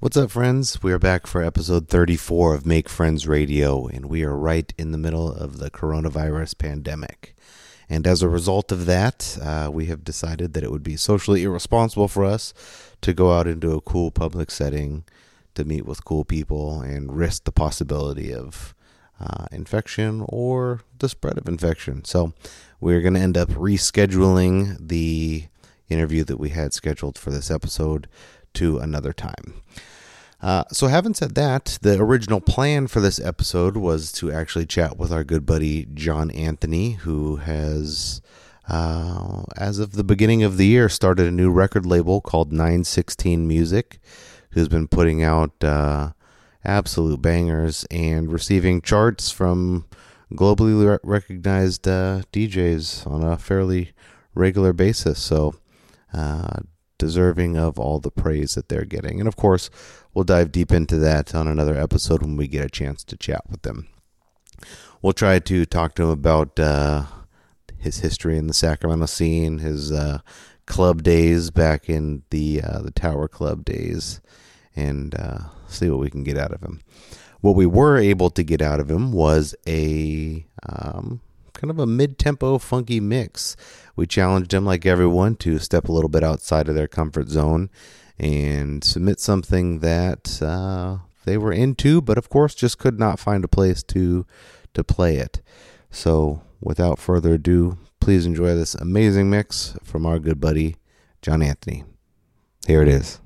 What's up, friends? We are back for episode 34 of Make Friends Radio, and we are right in the middle of the coronavirus pandemic. And as a result of that, uh, we have decided that it would be socially irresponsible for us to go out into a cool public setting to meet with cool people and risk the possibility of uh, infection or the spread of infection. So we're going to end up rescheduling the interview that we had scheduled for this episode to another time. Uh, so, having said that, the original plan for this episode was to actually chat with our good buddy John Anthony, who has, uh, as of the beginning of the year, started a new record label called 916 Music, who's been putting out uh, absolute bangers and receiving charts from globally recognized uh, DJs on a fairly regular basis. So, uh, deserving of all the praise that they're getting. And of course, we'll dive deep into that on another episode when we get a chance to chat with them. We'll try to talk to him about uh, his history in the Sacramento scene, his uh, club days back in the uh, the Tower Club days, and uh, see what we can get out of him. What we were able to get out of him was a um, kind of a mid-tempo funky mix. We challenged him like everyone to step a little bit outside of their comfort zone and submit something that uh, they were into, but of course just could not find a place to to play it. So, without further ado, please enjoy this amazing mix from our good buddy John Anthony. Here it is.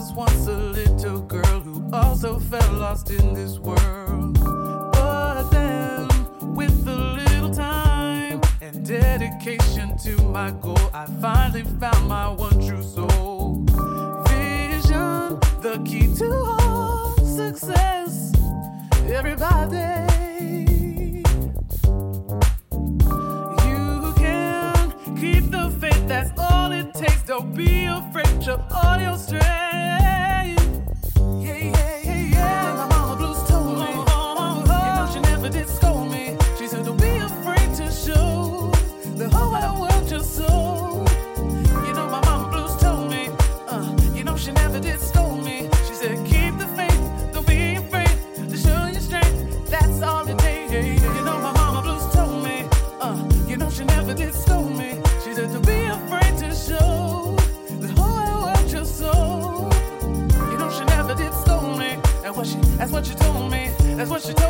was once a little girl who also felt lost in this world. But then, with a little time and dedication to my goal, I finally found my one true soul. Vision, the key to all success. Everybody. that's all it takes. Don't be afraid of all your strength. push it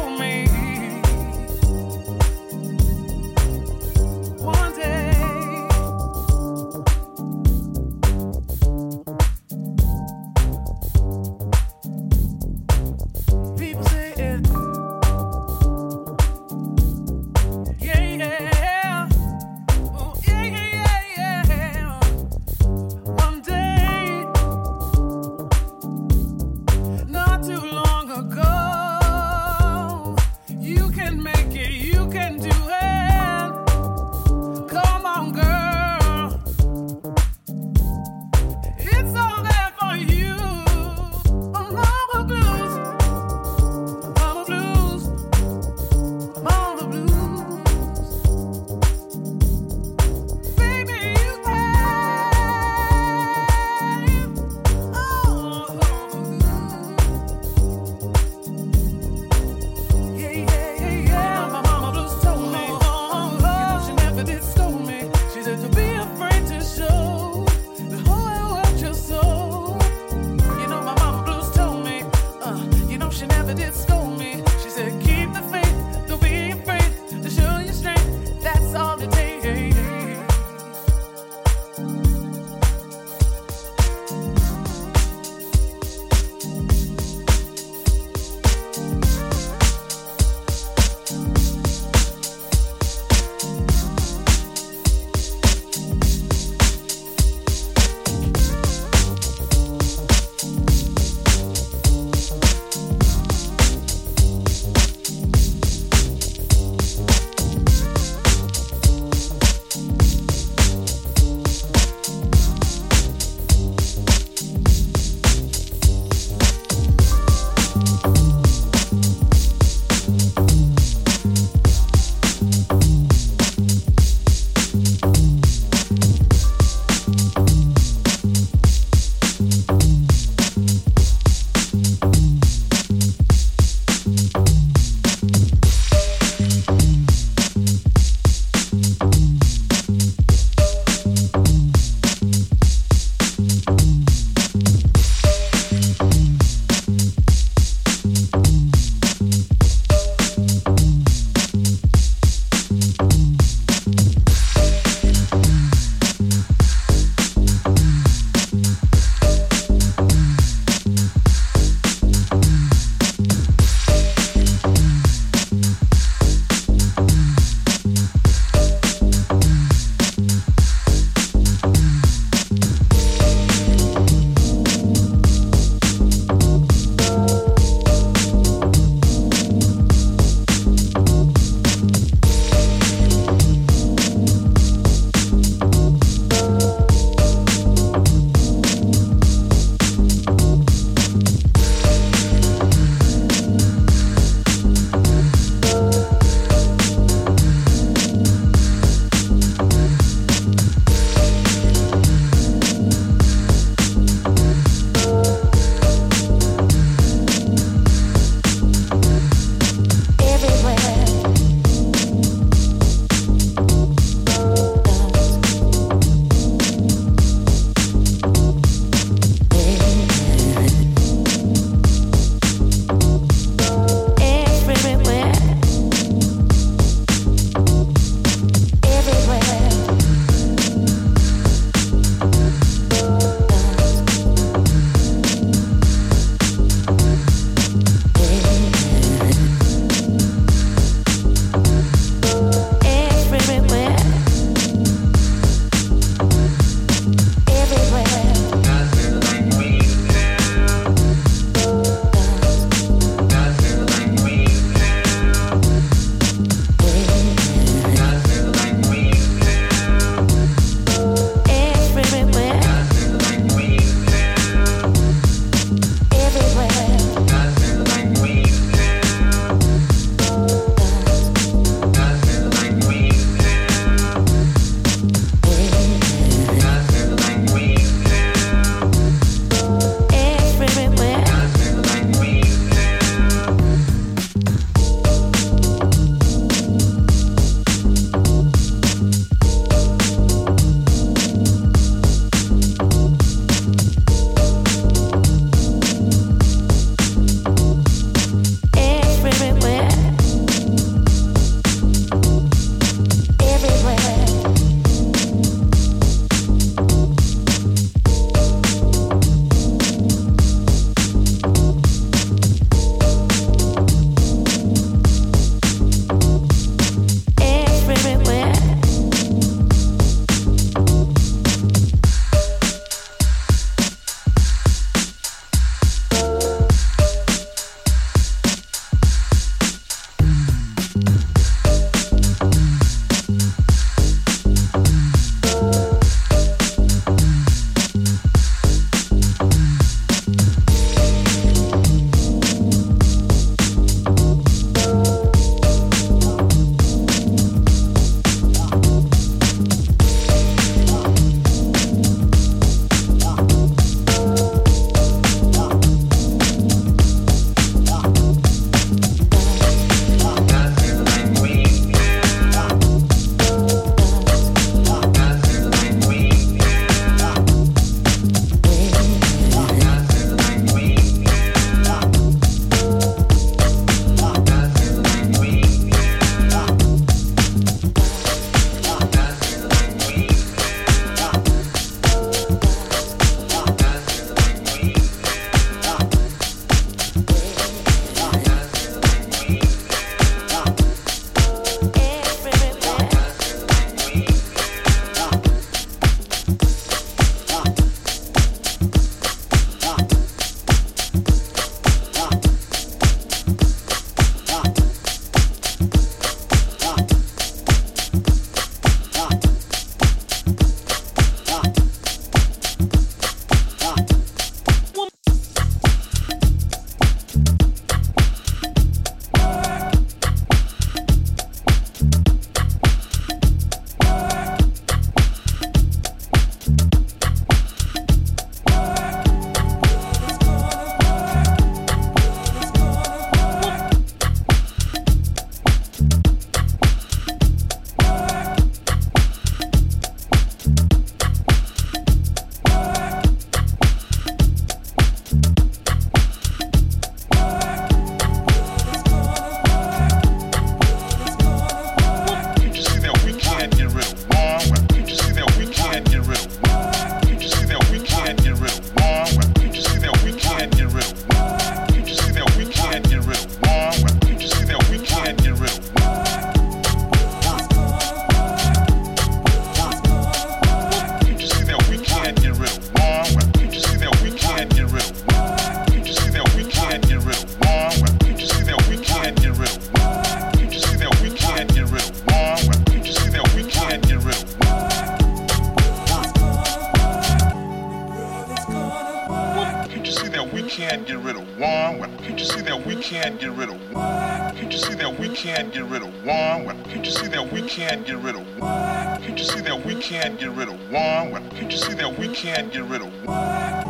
can't get rid of one? Can't you see that we can't get rid of one? Can't you see that we can't get rid of one? Can't you see that we can't get rid of one? Can't you see that we can't get rid of one?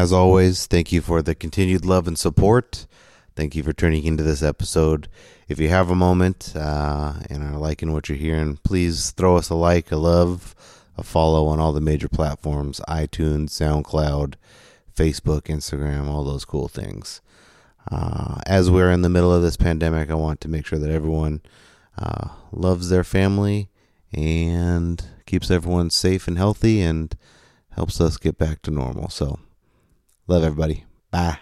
As always, thank you for the continued love and support. Thank you for tuning into this episode. If you have a moment uh, and are liking what you're hearing, please throw us a like, a love, a follow on all the major platforms iTunes, SoundCloud, Facebook, Instagram, all those cool things. Uh, as we're in the middle of this pandemic, I want to make sure that everyone uh, loves their family and keeps everyone safe and healthy and helps us get back to normal. So, love everybody. Bye.